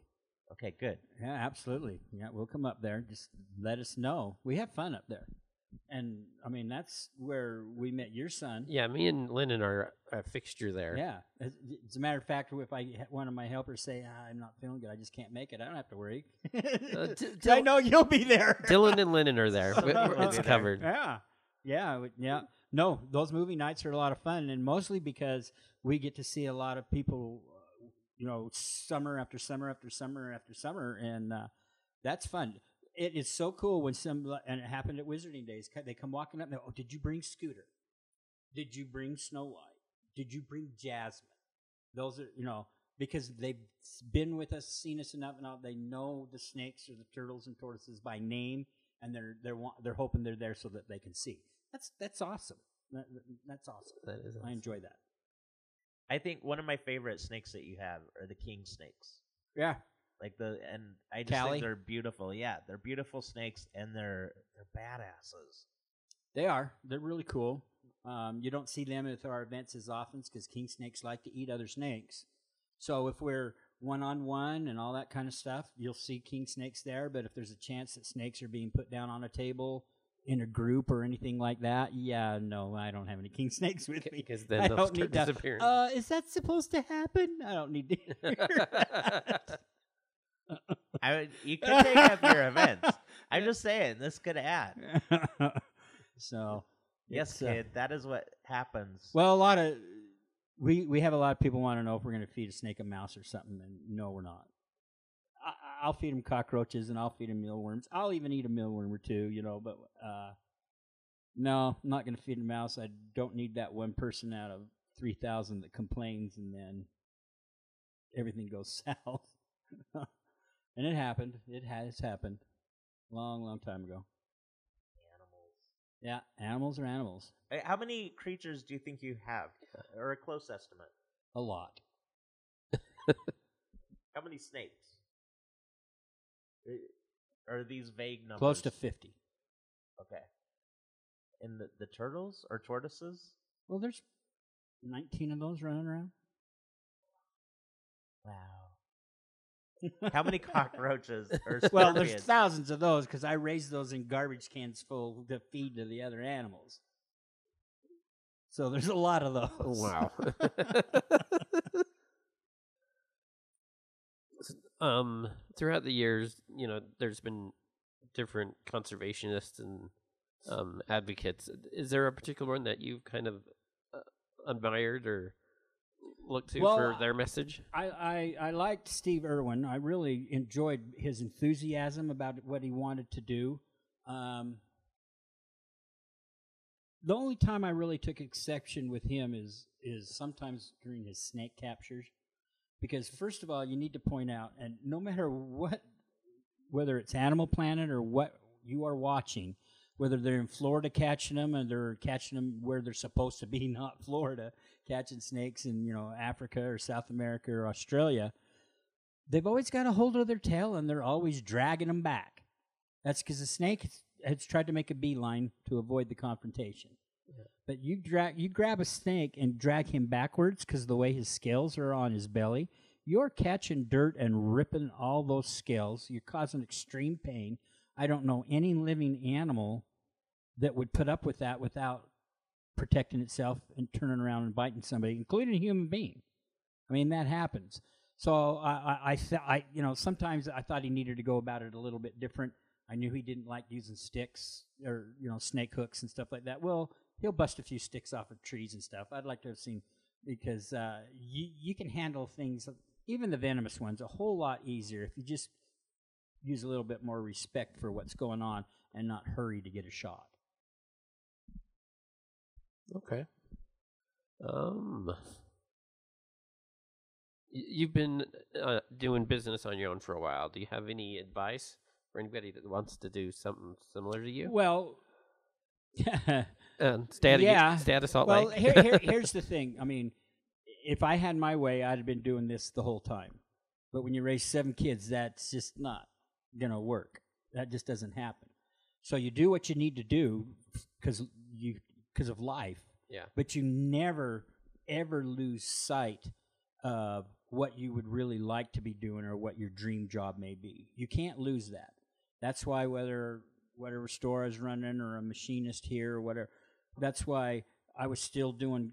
A: Okay, good.
C: Yeah, absolutely. Yeah, we'll come up there. Just let us know. We have fun up there. And I mean, that's where we met your son.
B: yeah, me and Lennon are a fixture there.
C: Yeah. As, as a matter of fact, if I ha- one of my helpers say ah, I'm not feeling good, I just can't make it. I don't have to worry.
B: Uh,
C: 'Cause I know you'll be there.
B: Dylan and Lennon are there. We- it's covered.
C: Yeah. Yeah. Yeah. No, those movie nights are a lot of fun, and mostly because we get to see a lot of people, you know, summer after summer after summer after summer, and uh, that's fun. It is so cool when some, and it happened at Wizarding Days. They come walking up and they, oh, did you bring Scooter? Did you bring Snow White? Did you bring Jasmine? Those are, you know, because they've been with us, seen us enough, now they know the snakes or the turtles and tortoises by name, and they're they're wa- they're hoping they're there so that they can see. That's that's awesome. That, that- that's awesome.
B: That is
C: I enjoy that.
A: I think one of my favorite snakes that you have are the king snakes.
C: Yeah,
A: Like the and I just
C: Callie?
A: think they're beautiful. Yeah, they're beautiful snakes and they're they're badasses.
C: they are. They're really cool. Um, you don't see them at our events as often because king snakes like to eat other snakes. So if we're one on one and all that kind of stuff, you'll see king snakes there. But if there's a chance that snakes are being put down on a table in a group or anything like that, yeah, no, I don't have any king snakes with me.
B: Because then
C: I
B: they'll
C: don't
B: start
C: need to-
B: disappearing.
C: Uh, is that supposed to happen? I don't need to hear that.
A: I would- you could take up your events. I'm just saying this could add.
C: so
A: Yes,
C: it's, uh,
A: kid, that is what happens.
C: well, a lot of we we have a lot of people want to know if we're going to feed a snake a mouse or something, and no, we're not. I'll feed them cockroaches and I'll feed them mealworms. I'll even eat a mealworm or two, you know. But uh, no, I'm not going to feed a mouse. I don't need that one person out of three thousand that complains, and then everything goes south. and it happened. It has happened. Long, long time ago.
A: Animals.
C: Yeah, animals are animals.
A: How many creatures do you think you have, or a close estimate?
C: A lot.
A: How many snakes? Are these vague numbers?
C: Close to 50.
A: Okay. And the, the turtles or tortoises?
C: Well, there's 19 of those running around.
A: Wow. How many cockroaches or
C: well, there's thousands of those because I raise those in garbage cans full to feed to the other animals. So there's a lot of oh, those.
B: Oh, wow. um, throughout the years, you know, there's been different conservationists and um, advocates. Is there a particular one that you've kind of uh, admired or looked to
C: Well,
B: for their message?
C: I, I, I liked Steve Irwin. I really enjoyed his enthusiasm about what he wanted to do. Um, the only time I really took exception with him is is sometimes during his snake captures, because first of all, you need to point out, and no matter what, whether it's Animal Planet or what you are watching, whether they're in Florida catching them and they're catching them where they're supposed to be, not Florida, catching snakes in you know Africa or South America or Australia, they've always got a hold of their tail and they're always dragging them back. That's because the snake has, tried to make a beeline to avoid the confrontation. But you drag, you grab a snake and drag him backwards because the way his scales are on his belly, you're catching dirt and ripping all those scales. You're causing extreme pain. I don't know any living animal that would put up with that without protecting itself and turning around and biting somebody, including a human being. I mean, that happens. So I, I, I, th- I, you know, sometimes I thought he needed to go about it a little bit different. I knew he didn't like using sticks or you know snake hooks and stuff like that. Well, he'll bust a few sticks off of trees and stuff. I'd like to have seen because uh, you you can handle things, even the venomous ones, a whole lot easier if you just use a little bit more respect for what's going on and not hurry to get a shot.
B: Okay. Um, you've been uh, doing business on your own for a while. Do you have any advice for anybody that wants to do something similar to you?
C: Well,
B: And of,
C: yeah.
B: of Salt
C: well,
B: Lake.
C: here, here, here's the thing. I mean, if I had my way, I'd have been doing this the whole time. But when you raise seven kids, that's just not going to work. That just doesn't happen. So you do what you need to do because you because of life.
B: Yeah.
C: But you never ever lose sight of what you would really like to be doing or what your dream job may be. You can't lose that. That's why whether whatever store I was running or a machinist here or whatever, that's why I was still doing.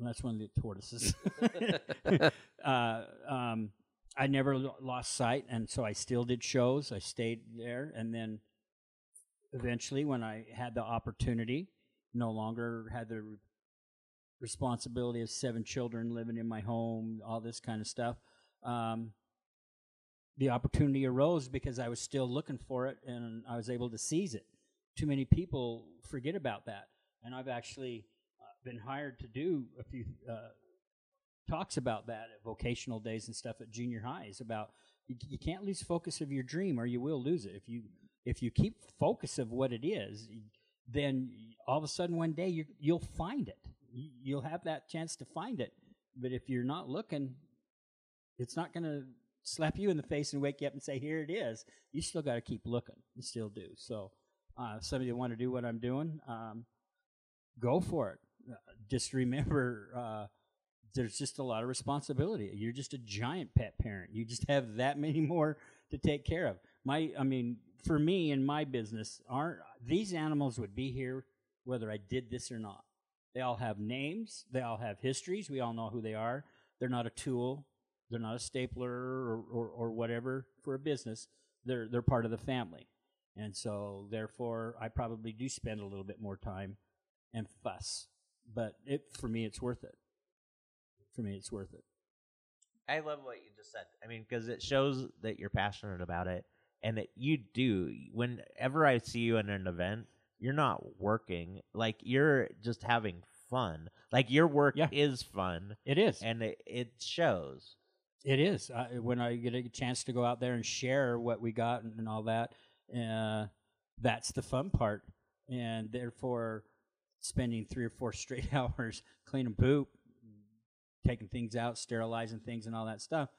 C: That's one of the tortoises. uh, um, I never lo- lost sight, and so I still did shows. I stayed there, and then eventually, when I had the opportunity, no longer had the re- responsibility of seven children living in my home, all this kind of stuff. Um, the opportunity arose because I was still looking for it, and I was able to seize it. Too many people forget about that, and I've actually uh, been hired to do a few uh, talks about that at vocational days and stuff at junior highs about you, you can't lose focus of your dream or you will lose it. If you if you keep focus of what it is then all of a sudden one day you you'll find it. You'll have that chance to find it. But if you're not looking it's not going to slap you in the face and wake you up and say here it is. You still got to keep looking. You still do. So uh, somebody want to do what i'm doing um, go for it uh, just remember uh, there's just a lot of responsibility. You're just a giant pet parent. You just have that many more to take care of. My, I mean, for me in my business, aren't these animals would be here whether I did this or not. They all have names. They all have histories. We all know who they are. They're not a tool. They're not a stapler or, or, or whatever for a business. They're they're part of the family, and so therefore I probably do spend a little bit more time and fuss. But it for me, it's worth it for me it's worth it
A: I love what you just said. I mean, because it shows that you're passionate about it, and that you do. Whenever I see you in an event, you're not working. Like you're just having fun. Like your work
C: Yeah.
A: is fun,
C: it is
A: and it, it shows.
C: it is I, when i get a chance to go out there and share what we got and, and all that uh, that's the fun part and therefore spending three or four straight hours cleaning poop taking things out sterilizing things and all that stuff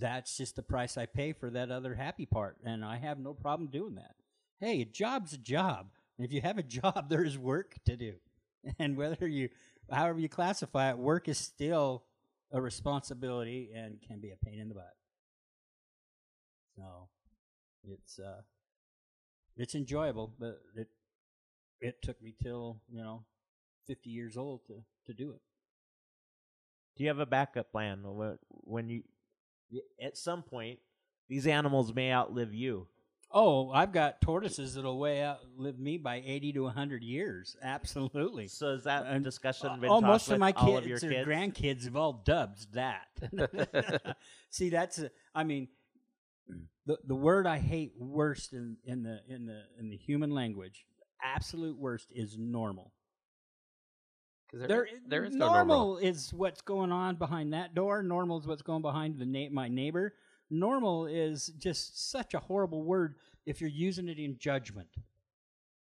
C: that's just the price i pay for that other happy part and i have no problem doing that. Hey a job's a job. If you have a job there is work to do. And whether you however you classify it work is still a responsibility and can be a pain in the butt. So it's uh it's enjoyable but it it took me till you know fifty years old to to do it.
A: Do you have a backup plan when when you at some point these animals may outlive you?
C: Oh, I've got tortoises that'll way outlive me by eighty to hundred years. Absolutely.
A: So is that
C: And,
A: discussion been
C: oh, most of my kids
A: of kids?
C: grandkids have all dubbed that. See, that's a, I mean, the the word I hate worst in, in the in the in the human language, absolute worst is normal.
B: 'Cause there,
C: There,
B: there is no
C: normal,
B: normal.
C: is what's going on behind that door. Normal is what's going behind the na- my neighbor. Normal is just such a horrible word if you're using it in judgment.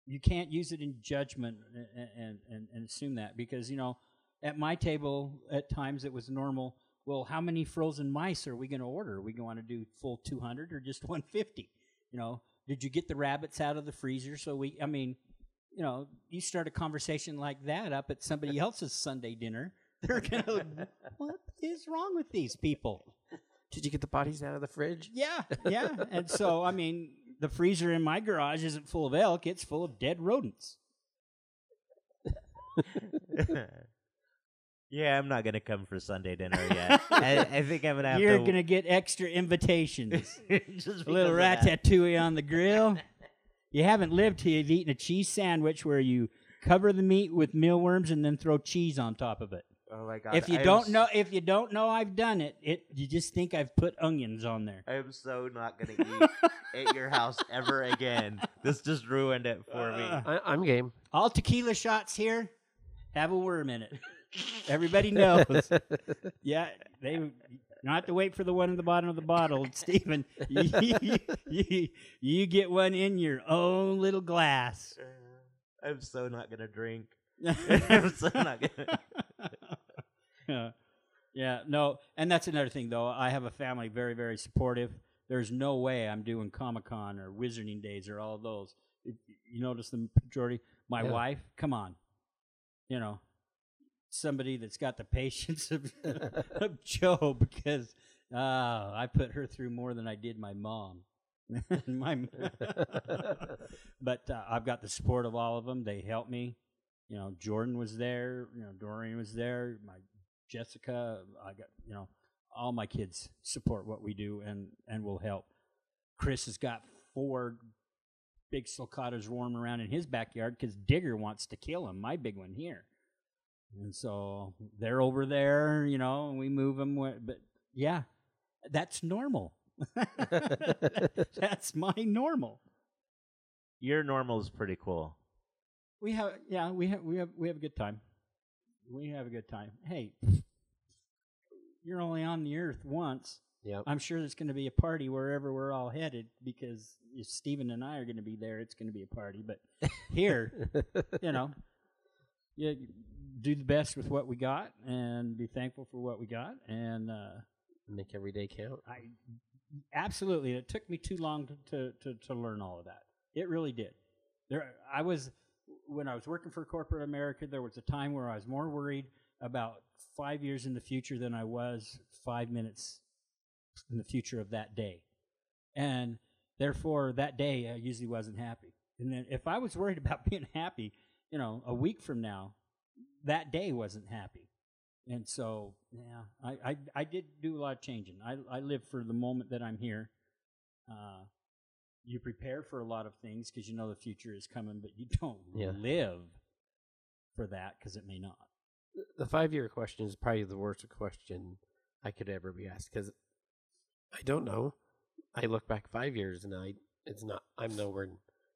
C: You can't use it in judgment and, and, and, and assume that because, you know, at my table, at times it was normal. Well, how many frozen mice are we going to order? Are we going to do full 200 or just 150? You know, did you get the rabbits out of the freezer? So we, I mean, you know, you start a conversation like that up at somebody else's Sunday dinner, they're gonna, what is wrong with these people?
B: Did you get the bodies out of the fridge?
C: Yeah, yeah. And so, I mean, the freezer in my garage isn't full of elk; it's full of dead rodents.
A: yeah, I'm not gonna come for Sunday dinner yet. I, I think I'm gonna have
C: You're
A: to.
C: gonna get extra invitations.
A: just
C: a little
A: because of that.
C: ratatouille on the grill. You haven't lived till you've eaten a cheese sandwich where you cover the meat with mealworms and then throw cheese on top of it.
A: Oh my god!
C: if you
A: I'm
C: don't
A: s-
C: know, if you don't know I've done it, it you just think I've put onions on there.
A: I'm so not gonna eat at your house ever again. This just ruined it for me.
C: Uh,
B: I, I'm game.
C: All tequila shots here have a worm in it. Everybody knows. yeah, they you don't have to wait for the one in the bottom of the bottle, Stephen. You, you, you get one in your own little glass.
A: Uh, I'm so not gonna drink. I'm so not gonna.
C: yeah. yeah, no, and that's another thing though. I have a family very, very supportive. There's no way I'm doing Comic Con or Wizarding Days or all of those. If you notice the majority. My
B: Yeah.
C: wife, come on, you know, somebody that's got the patience of, of Joe because uh, I put her through more than I did my mom. my, but uh, I've got the support of all of them. They help me. You know, Jordan was there. You know, Dorian was there. My Jessica. I got you know, all my kids support what we do and and will help. Chris has got four big sulcatas roaming around in his backyard because Digger wants to kill him. My big one here, and so they're over there. You know, and we move them. But yeah, that's normal. that's my normal.
A: Your normal is pretty cool.
C: We have yeah, we have we have we have a good time. We have a good time. Hey, you're only on the earth once.
B: Yep.
C: I'm sure there's going to be a party wherever we're all headed because if Stephen and I are going to be there, it's going to be a party. But here, you know, you do the best with what we got and be thankful for what we got. And uh,
B: Make every day count.
C: I absolutely, it took me too long to, to, to, to learn all of that. It really did. There, I was when I was working for corporate America. There was a time where I was more worried about five years in the future than I was five minutes in the future of that day, and therefore that day I usually wasn't happy. And then if I was worried about being happy, you know, a week from now, that day wasn't happy. And so, yeah, I, I, I did do a lot of changing. I, I live for the moment that I'm here. Uh, you prepare for a lot of things because you know the future is coming, but you don't
B: Yeah.
C: live for that because it may not.
B: The five year question is probably the worst question I could ever be asked because I don't know. I look back five years and I it's not I'm nowhere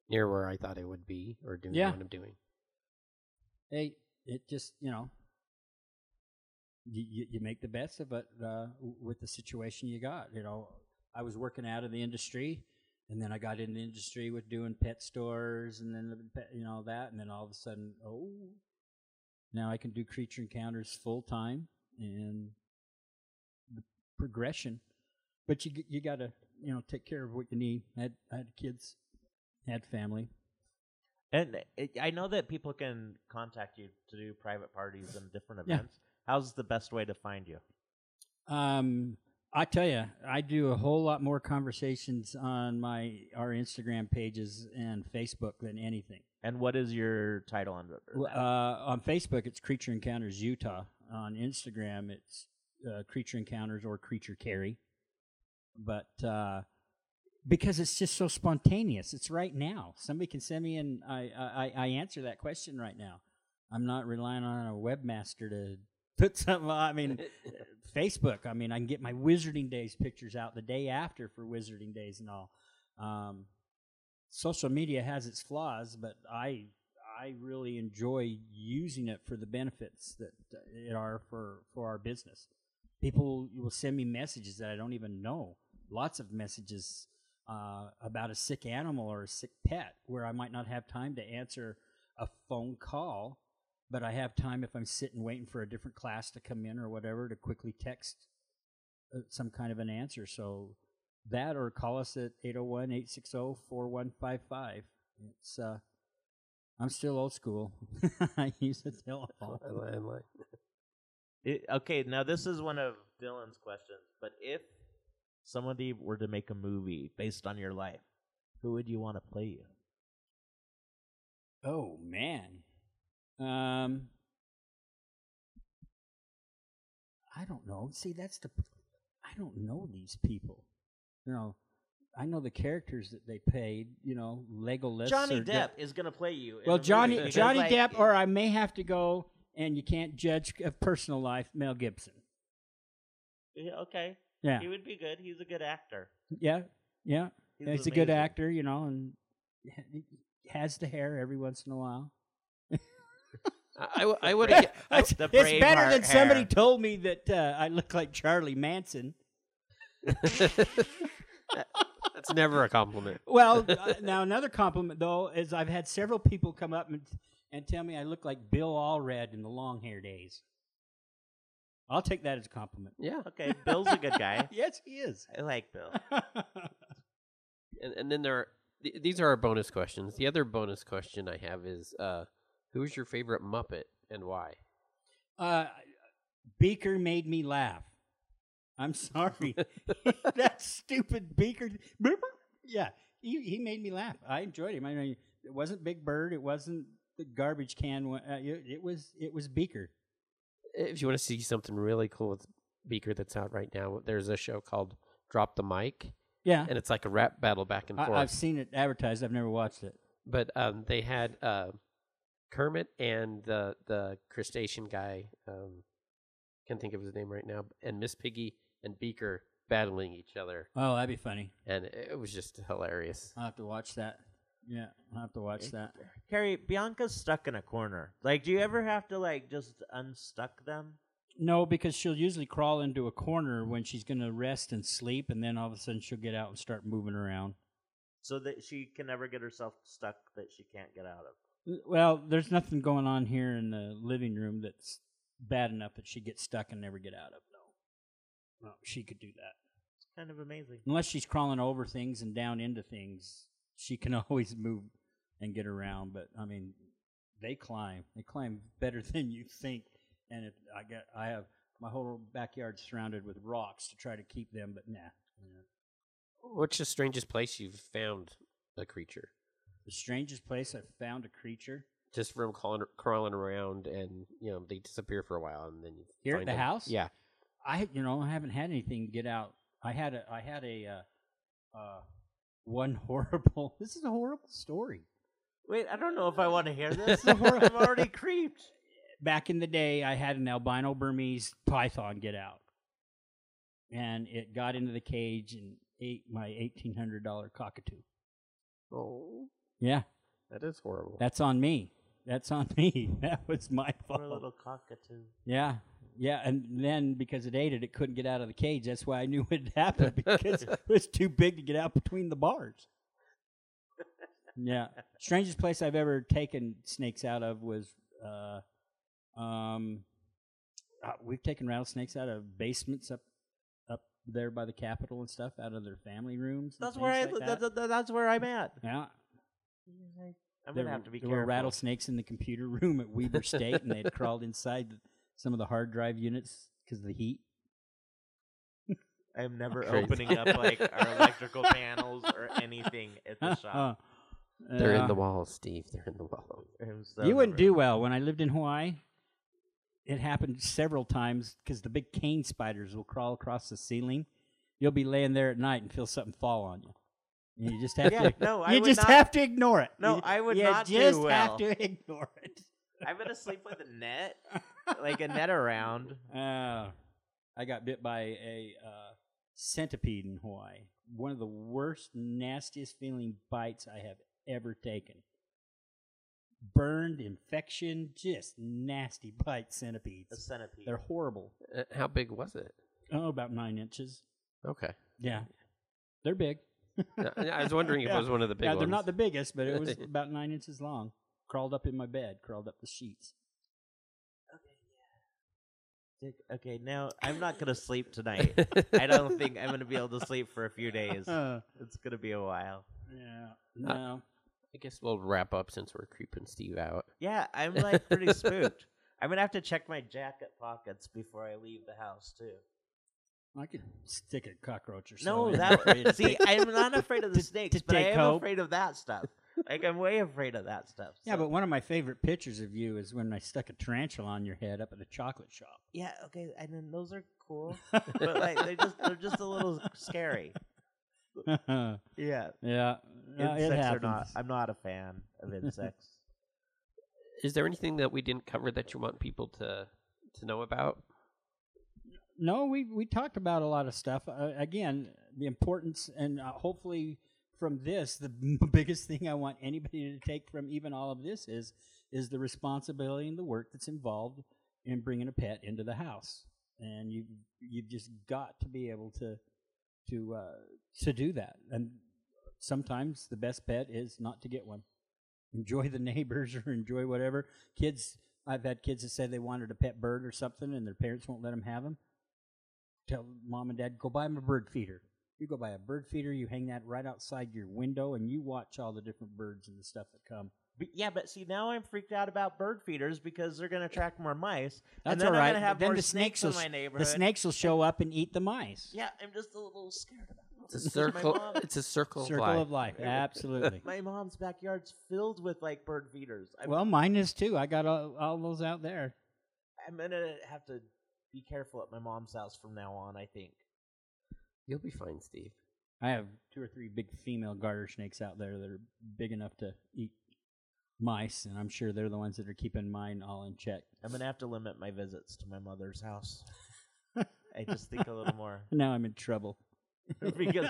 B: near where I thought I would be or doing
C: Yeah.
B: what I'm doing.
C: Hey, it just you know, you you, make the best of it uh, with the situation you got. You know, I was working out of the industry, and then I got in the industry with doing pet stores, and then you know that, and then all of a sudden, oh, now I can do creature encounters full time and the progression. But you you got to you know take care of what you need. I had, I had kids, had family.
A: And it, I know that people can contact you to do private parties and different events. Yeah. How's the best way to find you?
C: Um, I tell you, I do a whole lot more conversations on my our Instagram pages and Facebook than anything.
A: And what is your title on?
C: Uh, on Facebook, it's Creature Encounters Utah. On Instagram, it's uh, Creature Encounters or Creature Carry. But uh, because it's just so spontaneous, it's right now. Somebody can send me, and I, I I answer that question right now. I'm not relying on a webmaster to put something. I mean, Facebook. I mean, I can get my Wizarding Days pictures out the day after for Wizarding Days and all. Um, social media has its flaws, but I I really enjoy using it for the benefits that uh, it are for for our business. People will send me messages that I don't even know. Lots of messages uh, about a sick animal or a sick pet, where I might not have time to answer a phone call, but I have time if I'm sitting waiting for a different class to come in or whatever to quickly text uh, some kind of an answer. So that or call us at 801-860-4155. It's uh I'm still old school. I use a telephone.
A: It, okay, now this is one of Dylan's questions. But if somebody were to make a movie based on your life, who would you want to play you?
C: Oh man. Um I don't know. See, that's the I don't know these people. You know, I know the characters that they paid, you know, Legolas
A: Johnny
C: or De-
A: Depp is gonna play you.
C: Well,
A: movie
C: Johnny Johnny
A: like,
C: Depp or I may have to go and you can't judge a personal life, Mel Gibson.
A: Yeah, okay,
C: Yeah.
A: he would be good. He's a good actor.
C: Yeah. Yeah.
A: He's,
C: He's, a good actor, you know, and has the hair every once in a while.
B: I, I would have.
C: It's,
A: the
C: it's better
A: Braveheart
C: than somebody told me that uh, I look like Charlie Manson.
B: That's never a compliment.
C: Well, uh, now another compliment though is I've had several people come up and and tell me I look like Bill Allred in the long hair days. I'll take that as a compliment.
B: Yeah,
A: Okay, Bill's a good guy.
C: yes, he is.
A: I like Bill.
B: and, and then there are th- these are our bonus questions. The other bonus question I have is, uh, who is your favorite Muppet and why?
C: uh, Beaker made me laugh. I'm sorry. that stupid Beaker. Remember? Yeah, he he made me laugh. I enjoyed him. I mean, it wasn't Big Bird. It wasn't the garbage can. Uh, it, it was it was Beaker.
B: If you want to see something really cool with Beaker that's out right now, there's a show called Drop the Mic,
C: Yeah,
B: and it's like a rap battle back and
C: I,
B: forth.
C: I've seen it advertised. I've never watched it.
B: but um, they had uh, Kermit and the the crustacean guy. Um, can't think of his name right now. And Miss Piggy and Beaker battling each other,
C: Oh, that'd be funny.
B: and it, it was just hilarious.
C: I'll have to watch that. Yeah, I'll have to watch that.
A: Carrie, Bianca's stuck in a corner. Like, do you ever mm. have to like just unstuck them?
C: No, because she'll usually crawl into a corner when she's going to rest and sleep, and then all of a sudden she'll get out and start moving around.
A: so that she can never get herself stuck that she can't get out of.
C: Well, there's nothing going on here in the living room that's bad enough that she gets stuck and never get out of. No, no, she could do that
A: It's kind of amazing.
C: unless she's crawling over things and down into things. She can always move and get around. But I mean, they climb. They climb better than you think. And it, I got, I have my whole backyard surrounded with rocks to try to keep them. But nah.
B: What's the strangest place you've found a creature?
C: The strangest place I've found a creature
B: Just from crawling, crawling around, and you know they disappear for a while, and then you
C: Here at the
B: them.
C: house?
B: Yeah,
C: I you know I haven't had anything get out. I had a I had a uh, uh, one horrible. This is a horrible story.
A: Wait, I don't know if I want to hear this.
C: It's a horrible-
A: I'm already creeped.
C: Back in the day, I had an albino Burmese python get out, and it got into the cage and ate my eighteen hundred dollar cockatoo.
B: oh,
C: Yeah,
B: that is horrible.
C: that's on me. That's on me. That was my
A: Poor
C: fault.
A: little cockatoo.
C: Yeah. Yeah, and then because it ate it, it couldn't get out of the cage. That's why I knew it had happened because it was too big to get out between the bars. Yeah, strangest place I've ever taken snakes out of was, uh, um, uh, we've taken rattlesnakes out of basements up, up there by the Capitol and stuff, out of their family rooms.
A: That's where I.
C: like
A: that-
C: that.
A: that- that's where I'm at.
C: yeah,
A: I'm
C: there,
A: gonna have to be
C: there
A: careful.
C: were rattlesnakes in the computer room at Weber State, and they had crawled inside the, some of the hard drive units because of the heat.
A: I'm never
B: Crazy.
A: opening up like our electrical panels or anything at the uh, shop.
B: Uh, They're in the walls, Steve. They're in the walls.
A: So
C: you wouldn't
A: never-
C: do well when I lived in Hawaii. It happened several times because the big cane spiders will crawl across the ceiling. You'll be laying there at night and feel something fall on you. And you just have
A: Yeah,
C: to.
A: no, I
C: you just
A: not-
C: have to ignore it.
A: No,
C: You-
A: I would
C: you
A: not do
C: just
A: well.
C: have to ignore it.
A: I'm gonna sleep with a net, like a net around.
C: Uh, I got bit by a uh, centipede in Hawaii. One of the worst, nastiest feeling bites I have ever taken. Burned, infection, just nasty bite centipedes.
A: A centipede.
C: They're horrible.
B: Uh, how big was it?
C: Oh, about nine inches.
B: Okay.
C: Yeah, they're big.
B: I was wondering if
C: Yeah.
B: it was one of the big
C: yeah,
B: ones.
C: they're not the biggest, but it was about nine inches long. Crawled up in my bed, crawled up the sheets.
A: Dick, Okay, now I'm not gonna sleep tonight. I don't think I'm gonna be able to sleep for a few days.
C: Uh,
A: It's gonna be a while.
C: yeah, no.
B: I guess we'll wrap up since we're creeping Steve out.
A: Yeah, I'm like pretty spooked. I'm gonna have to check my jacket pockets before I leave the house too.
C: I could stick a cockroach or something.
A: No,
C: something.
A: that see, I'm not afraid of the snakes, but I am
C: hope.
A: afraid of that stuff. Like I'm way afraid of that stuff.
C: Yeah, but one of my favorite pictures of you is when I stuck a tarantula on your head up at the chocolate shop.
A: yeah, okay, and then those are cool, but like they're just they're just a little scary.
C: yeah,
A: Yeah,
C: yeah, it
A: insects are not. I'm not a fan of insects.
B: Is there anything that we didn't cover that you want people to to know about?
C: No, we we talked about a lot of stuff. Uh, again, the importance, and uh, hopefully from this, the biggest thing I want anybody to take from even all of this is is the responsibility and the work that's involved in bringing a pet into the house, and you you've just got to be able to to uh, to do that. And sometimes the best pet is not to get one. Enjoy the neighbors or enjoy whatever. Kids, I've had kids that said they wanted a pet bird or something, and their parents won't let them have them. Tell mom and dad, go buy them a bird feeder. You go buy a bird feeder, you hang that right outside your window, and you watch all the different birds and the stuff that come.
A: But yeah, but see, now I'm freaked out about bird feeders because they're gonna attract more mice.
C: That's
A: and then
C: all right.
A: I'm gonna have
C: then
A: more
C: the
A: snakes,
C: snakes will,
A: in my
C: s-
A: neighborhood.
C: the snakes will show up and eat the mice.
A: Yeah, I'm just a little scared about. It.
B: It's a circle.
A: mom-
B: It's a circle,
C: Circle
B: of life.
C: of life, absolutely.
A: My mom's backyard's filled with like bird feeders. I'm,
C: well, mine is too. I got all, all those out there.
A: I'm gonna have to be careful at my mom's house from now on. I think.
B: You'll be fine, Steve.
C: I have two or three big female garter snakes out there that are big enough to eat mice, and I'm sure they're the ones that are keeping mine all in check.
A: I'm gonna have to limit my visits to my mother's house. I just think a little more
C: Now I'm in trouble.
A: because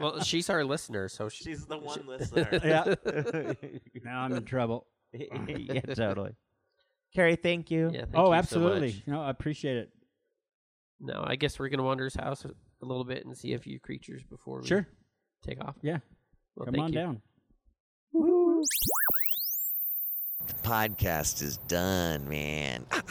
B: Well, she's our listener, so she,
A: she's the one listener.
C: Yeah. Now I'm in trouble.
A: yeah, totally. Carrie, thank you.
B: Yeah. Thank
C: oh,
B: you so
C: absolutely.
B: much.
C: no, I appreciate it.
B: No, I guess we're gonna wander his house a a little bit and see a few creatures before we
C: Sure.
B: take off.
C: Yeah.
B: Well,
C: Come
B: thank
C: on
B: you.
C: down.
D: podcast is done, man. Ah.